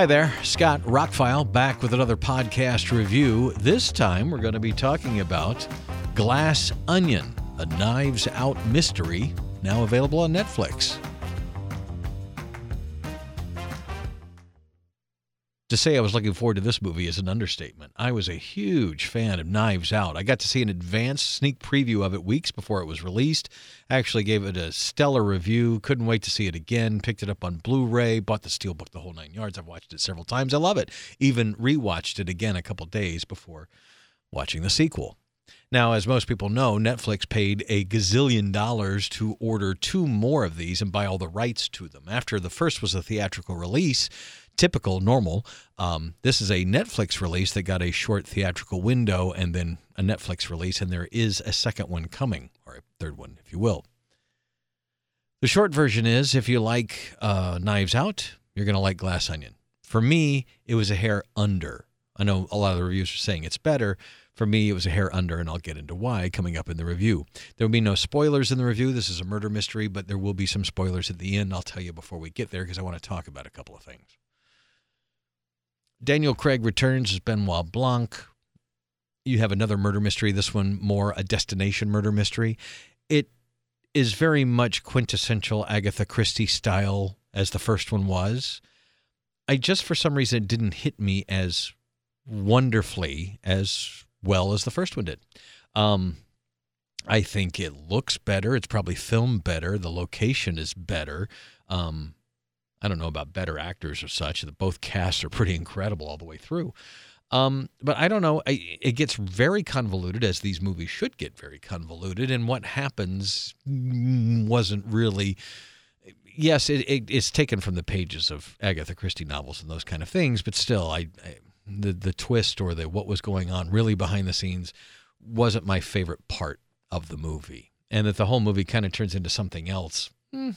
Hi there, Scott Rockfile back with another podcast review. This time we're going to be talking about Glass Onion, a Knives Out mystery, now available on Netflix. To say I was looking forward to this movie is an understatement. I was a huge fan of Knives Out. I got to see an advanced sneak preview of it weeks before it was released. I actually gave it a stellar review. Couldn't wait to see it again. Picked it up on Blu ray, bought the Steelbook the whole nine yards. I've watched it several times. I love it. Even rewatched it again a couple days before watching the sequel. Now, as most people know, Netflix paid a gazillion dollars to order two more of these and buy all the rights to them. After the first was a theatrical release, typical, normal. Um, this is a Netflix release that got a short theatrical window and then a Netflix release, and there is a second one coming, or a third one, if you will. The short version is if you like uh, Knives Out, you're going to like Glass Onion. For me, it was a hair under. I know a lot of the reviews are saying it's better. For me, it was a hair under, and I'll get into why coming up in the review. There will be no spoilers in the review. This is a murder mystery, but there will be some spoilers at the end. I'll tell you before we get there because I want to talk about a couple of things. Daniel Craig returns as Benoit Blanc. You have another murder mystery, this one more a destination murder mystery. It is very much quintessential Agatha Christie style as the first one was. I just, for some reason, it didn't hit me as wonderfully as well as the first one did. Um, I think it looks better. It's probably filmed better. The location is better. Um, I don't know about better actors or such. That both casts are pretty incredible all the way through. Um, but I don't know. I, it gets very convoluted, as these movies should get very convoluted. And what happens wasn't really. Yes, it, it, it's taken from the pages of Agatha Christie novels and those kind of things, but still, I, I the the twist or the what was going on really behind the scenes wasn't my favorite part of the movie, and that the whole movie kind of turns into something else. Hmm,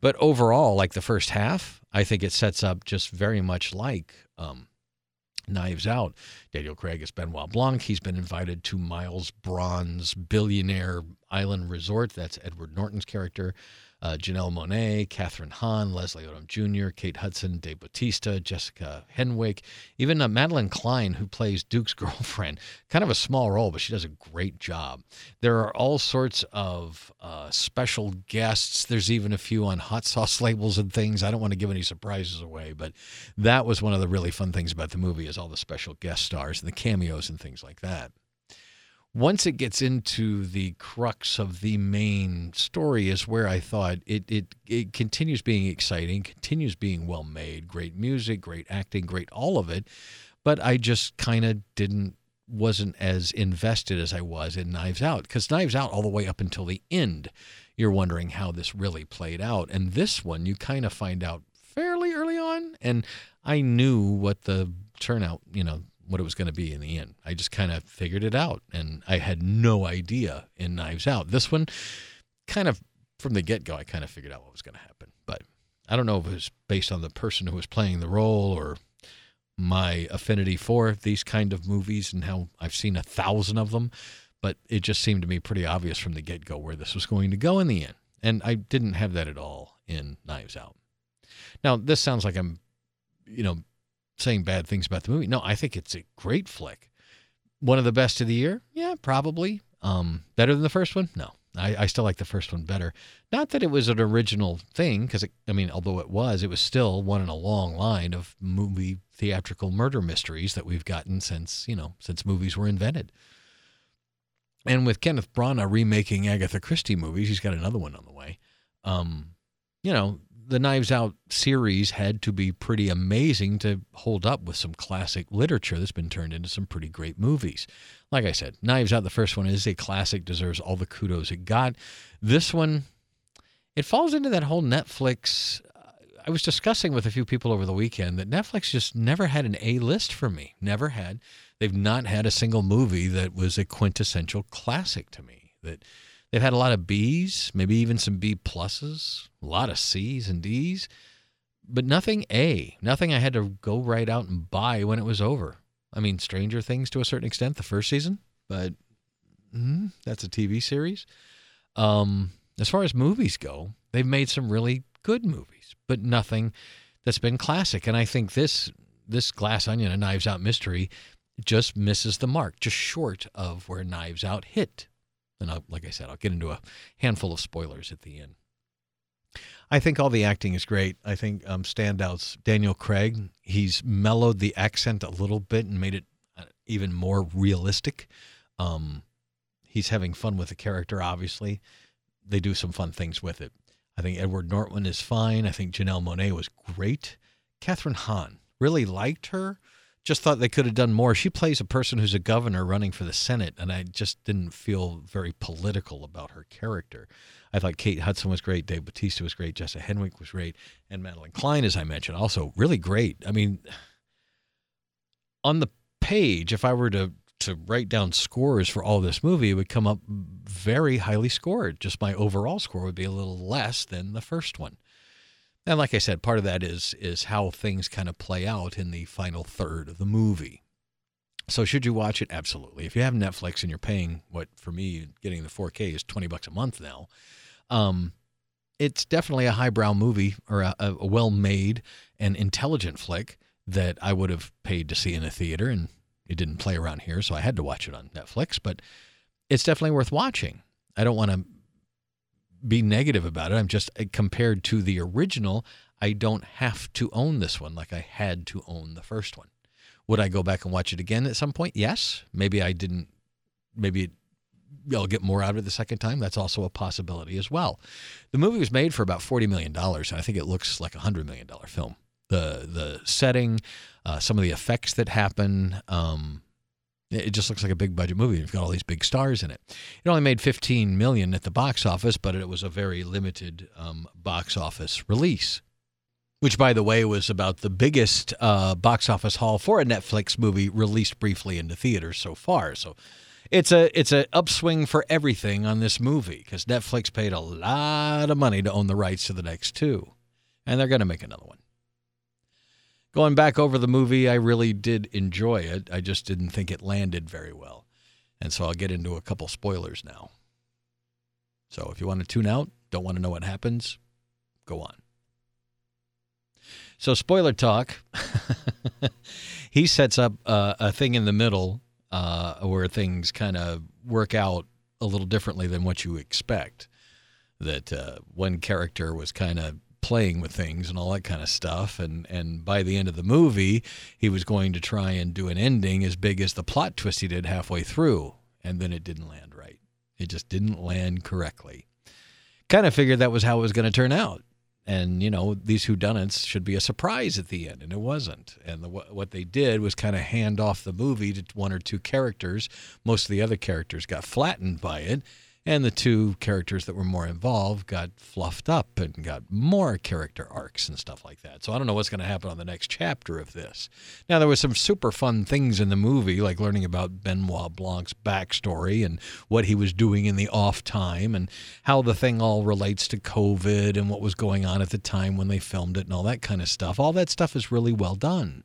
but overall, like the first half, I think it sets up just very much like um, Knives Out. Daniel Craig is Benoit Blanc. He's been invited to Miles Bron's billionaire island resort. That's Edward Norton's character uh, Janelle Monáe, Kathryn Hahn, Leslie Odom Jr., Kate Hudson, Dave Bautista, Jessica Henwick, even uh, Madelyn Cline, who plays Duke's girlfriend. Kind of a small role, but she does a great job. There are all sorts of uh, special guests. There's even a few on hot sauce labels and things. I don't want to give any surprises away, but that was one of the really fun things about the movie is all the special guest stars and the cameos and things like that once it gets into the crux of the main story is where I thought it it it continues being exciting, continues being well made, great music, great acting, great all of it, but I just kind of didn't wasn't as invested as I was in Knives Out cuz Knives Out all the way up until the end you're wondering how this really played out. And this one you kind of find out fairly early on and I knew what the turnout, you know, what it was going to be in the end. I just kind of figured it out, and I had no idea in Knives Out. This one, kind of from the get go, I kind of figured out what was going to happen. But I don't know if it was based on the person who was playing the role or my affinity for these kind of movies and how I've seen a thousand of them. But it just seemed to me pretty obvious from the get go where this was going to go in the end. And I didn't have that at all in Knives Out. Now, this sounds like I'm, you know, saying bad things about the movie. No, I think it's a great flick. One of the best of the year? Yeah, probably. Um, better than the first one? No. I, I still like the first one better. Not that it was an original thing, because I mean, although it was, it was still one in a long line of movie theatrical murder mysteries that we've gotten since you know since movies were invented. And with Kenneth Branagh remaking Agatha Christie movies, he's got another one on the way. Um, you know, the Knives Out series had to be pretty amazing to hold up with some classic literature that's been turned into some pretty great movies. Like I said, Knives Out, the first one, is a classic, deserves all the kudos it got. This one, it falls into that whole Netflix. Uh, I was discussing with a few people over the weekend that Netflix just never had an A list for me. Never had. They've not had a single movie that was a quintessential classic to me. That They've had a lot of Bs, maybe even some B pluses, a lot of Cs and Ds, but nothing A. Nothing I had to go right out and buy when it was over. I mean, Stranger Things to a certain extent, the first season, but mm, that's a TV series. Um, as far as movies go, they've made some really good movies, but nothing that's been classic. And I think this this Glass Onion and Knives Out mystery just misses the mark, just short of where Knives Out hit. And I'll, like I said, I'll get into a handful of spoilers at the end. I think all the acting is great. I think um, standouts Daniel Craig. He's mellowed the accent a little bit and made it uh, even more realistic. Um, he's having fun with the character. Obviously, they do some fun things with it. I think Edward Norton is fine. I think Janelle Monáe was great. Kathryn Hahn really liked her. Just thought they could have done more. She plays a person who's a governor running for the Senate, and I just didn't feel very political about her character. I thought Kate Hudson was great, Dave Bautista was great, Jessa Henwick was great, and Madelyn Cline, as I mentioned, also really great. I mean, on the page, if I were to to write down scores for all this movie, it would come up very highly scored. Just my overall score would be a little less than the first one. And like I said, part of that is is how things kind of play out in the final third of the movie. So should you watch it? Absolutely. If you have Netflix and you're paying what for me getting the 4K is 20 bucks a month now, um, it's definitely a highbrow movie or a, a well-made and intelligent flick that I would have paid to see in a theater, and it didn't play around here, so I had to watch it on Netflix. But it's definitely worth watching. I don't want to be negative about it. I'm just uh, compared to the original. I don't have to own this one like I had to own the first one. Would I go back and watch it again at some point? Yes. Maybe I didn't. Maybe I'll get more out of it the second time. That's also a possibility as well. The movie was made for about forty million dollars, and I think it looks like a hundred million dollar film. The the setting, uh, some of the effects that happen. Um, it just looks like a big budget movie. You've got all these big stars in it. It only made 15 million at the box office, but it was a very limited um, box office release. Which, by the way, was about the biggest uh, box office haul for a Netflix movie released briefly into theaters so far. So it's a it's a upswing for everything on this movie because Netflix paid a lot of money to own the rights to the next two, and they're going to make another one. Going back over the movie, I really did enjoy it. I just didn't think it landed very well, and so I'll get into a couple spoilers now. So if you want to tune out, don't want to know what happens, go on. So spoiler talk. he sets up uh, a thing in the middle uh, where things kind of work out a little differently than what you expect. That uh, one character was kind of playing with things and all that kind of stuff, and and by the end of the movie, he was going to try and do an ending as big as the plot twist he did halfway through, and then it didn't land right. It just didn't land correctly. Kind of figured that was how it was going to turn out and you know these whodunits should be a surprise at the end, and it wasn't. And the, what they did was kind of hand off the movie to one or two characters. Most of the other characters got flattened by it, and the two characters that were more involved got fluffed up and got more character arcs and stuff like that. So I don't know what's going to happen on the next chapter of this. Now there was some super fun things in the movie, like learning about Benoit Blanc's backstory and what he was doing in the off time and how the thing all relates to COVID and what was going on at the time when they filmed it and all that kind of stuff. All that stuff is really well done.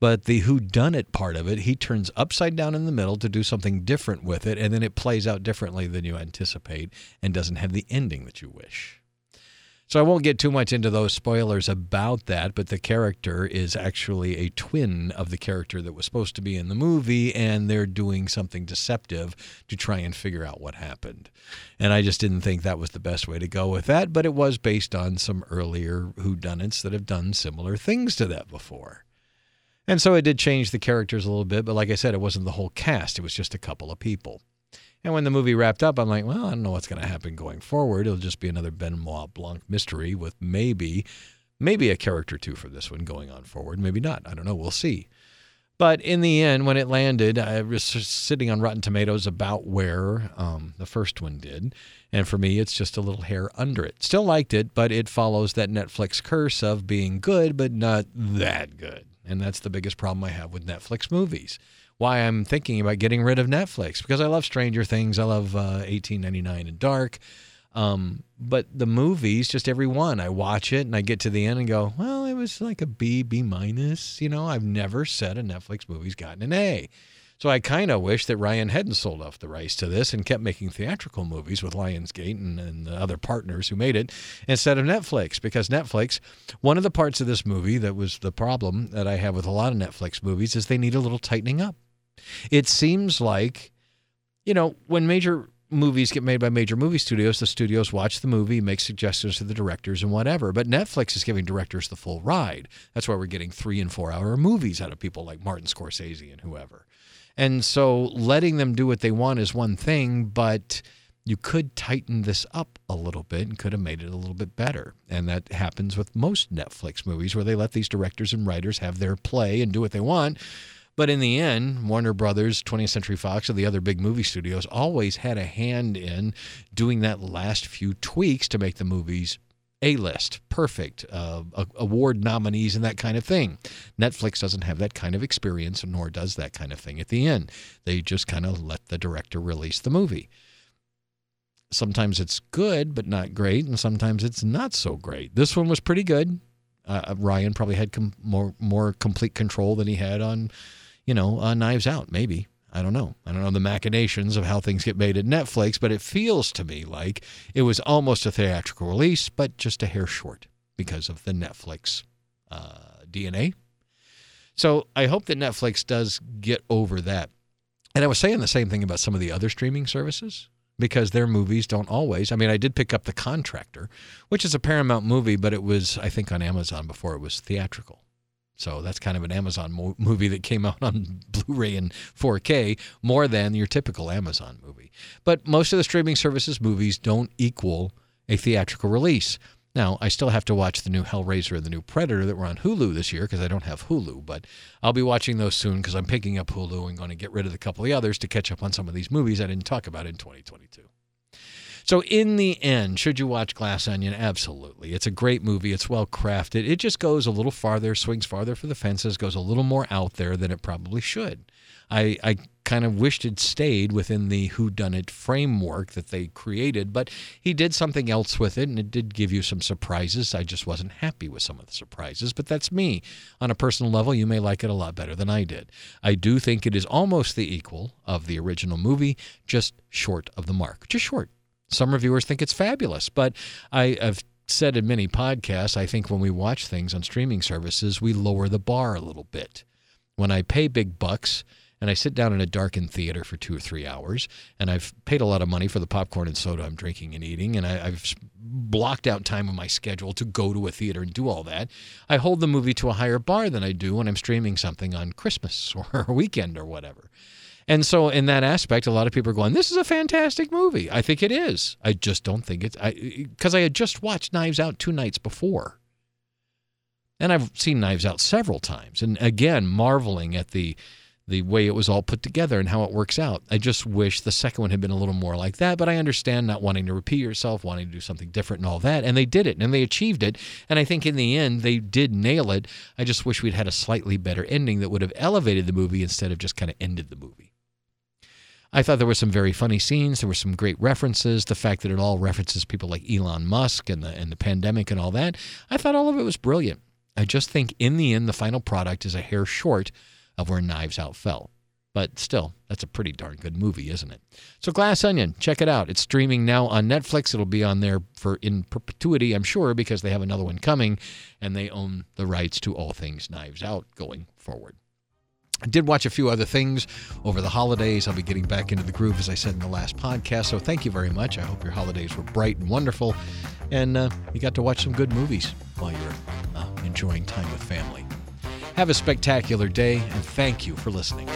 But the who done it part of it, he turns upside down in the middle to do something different with it, and then it plays out differently than you anticipate and doesn't have the ending that you wish. So I won't get too much into those spoilers about that, but the character is actually a twin of the character that was supposed to be in the movie, and they're doing something deceptive to try and figure out what happened. And I just didn't think that was the best way to go with that, but it was based on some earlier whodunits that have done similar things to that before. And so it did change the characters a little bit, but like I said, it wasn't the whole cast, it was just a couple of people. And when the movie wrapped up, I'm like, well, I don't know what's going to happen going forward. It'll just be another Benoit Blanc mystery with maybe, maybe a character or two for this one going on forward. Maybe not. I don't know. We'll see. But in the end, when it landed, I was sitting on Rotten Tomatoes about where um, the first one did. And for me, it's just a little hair under it. Still liked it, but it follows that Netflix curse of being good, but not that good. And that's the biggest problem I have with Netflix movies. Why I'm thinking about getting rid of Netflix because I love Stranger Things. I love uh, 1899 and Dark. Um, but the movies, just every one, I watch it and I get to the end and go, well, it was like a B, B minus. You know, I've never said a Netflix movie's gotten an A. So I kind of wish that Ryan hadn't sold off the rights to this and kept making theatrical movies with Lionsgate and, and the other partners who made it instead of Netflix. Because Netflix, one of the parts of this movie that was the problem that I have with a lot of Netflix movies is they need a little tightening up. It seems like, you know, when major movies get made by major movie studios, the studios watch the movie, make suggestions to the directors and whatever. But Netflix is giving directors the full ride. That's why we're getting three and four hour movies out of people like Martin Scorsese and whoever. And so letting them do what they want is one thing, but you could tighten this up a little bit and could have made it a little bit better. And that happens with most Netflix movies where they let these directors and writers have their play and do what they want. But in the end, Warner Brothers, 20th Century Fox, or the other big movie studios always had a hand in doing that last few tweaks to make the movies a list, perfect, uh, award nominees, and that kind of thing. Netflix doesn't have that kind of experience, nor does that kind of thing at the end. They just kind of let the director release the movie. Sometimes it's good, but not great, and sometimes it's not so great. This one was pretty good. Uh, Ryan probably had com- more more complete control than he had on, you know, uh, Knives Out, maybe. I don't know. I don't know the machinations of how things get made at Netflix, but it feels to me like it was almost a theatrical release, but just a hair short because of the Netflix uh, DNA. So I hope that Netflix does get over that. And I was saying the same thing about some of the other streaming services because their movies don't always. I mean, I did pick up The Contractor, which is a Paramount movie, but it was, I think, on Amazon before it was theatrical. So that's kind of an Amazon mo- movie that came out on Blu-ray and 4K more than your typical Amazon movie. But most of the streaming services movies don't equal a theatrical release. Now, I still have to watch the new Hellraiser and the new Predator that were on Hulu this year because I don't have Hulu, but I'll be watching those soon because I'm picking up Hulu and going to get rid of a couple of the others to catch up on some of these movies I didn't talk about in 2022. So, in the end, should you watch Glass Onion? Absolutely. It's a great movie. It's well crafted. It just goes a little farther, swings farther for the fences, goes a little more out there than it probably should. I, I kind of wished it stayed within the Who Done It framework that they created, but he did something else with it, and it did give you some surprises. I just wasn't happy with some of the surprises, but that's me. On a personal level, you may like it a lot better than I did. I do think it is almost the equal of the original movie, just short of the mark, just short. Some reviewers think it's fabulous, but I have said in many podcasts, I think when we watch things on streaming services, we lower the bar a little bit. When I pay big bucks, and I sit down in a darkened theater for two or three hours, and I've paid a lot of money for the popcorn and soda I'm drinking and eating, and I, have blocked out time in my schedule to go to a theater and do all that. I hold the movie to a higher bar than I do when I'm streaming something on Christmas or a weekend or whatever. And so, in that aspect, a lot of people are going, "This is a fantastic movie." I think it is. I just don't think it's because I, I had just watched Knives Out two nights before, and I've seen Knives Out several times, and again, marveling at the the way it was all put together and how it works out. I just wish the second one had been a little more like that, but I understand not wanting to repeat yourself, wanting to do something different and all that. And they did it and they achieved it. And I think in the end, they did nail it. I just wish we'd had a slightly better ending that would have elevated the movie instead of just kind of ended the movie. I thought there were some very funny scenes. There were some great references. The fact that it all references people like Elon Musk and the and the pandemic and all that. I thought all of it was brilliant. I just think in the end, the final product is a hair short of where Knives Out fell. But still, that's a pretty darn good movie, isn't it? So Glass Onion, check it out. It's streaming now on Netflix. It'll be on there for in perpetuity, I'm sure, because they have another one coming and they own the rights to all things Knives Out going forward. I did watch a few other things over the holidays. I'll be getting back into the groove, as I said in the last podcast. So thank you very much. I hope your holidays were bright and wonderful, and uh, you got to watch some good movies while you're uh, enjoying time with family. Have a spectacular day, and thank you for listening.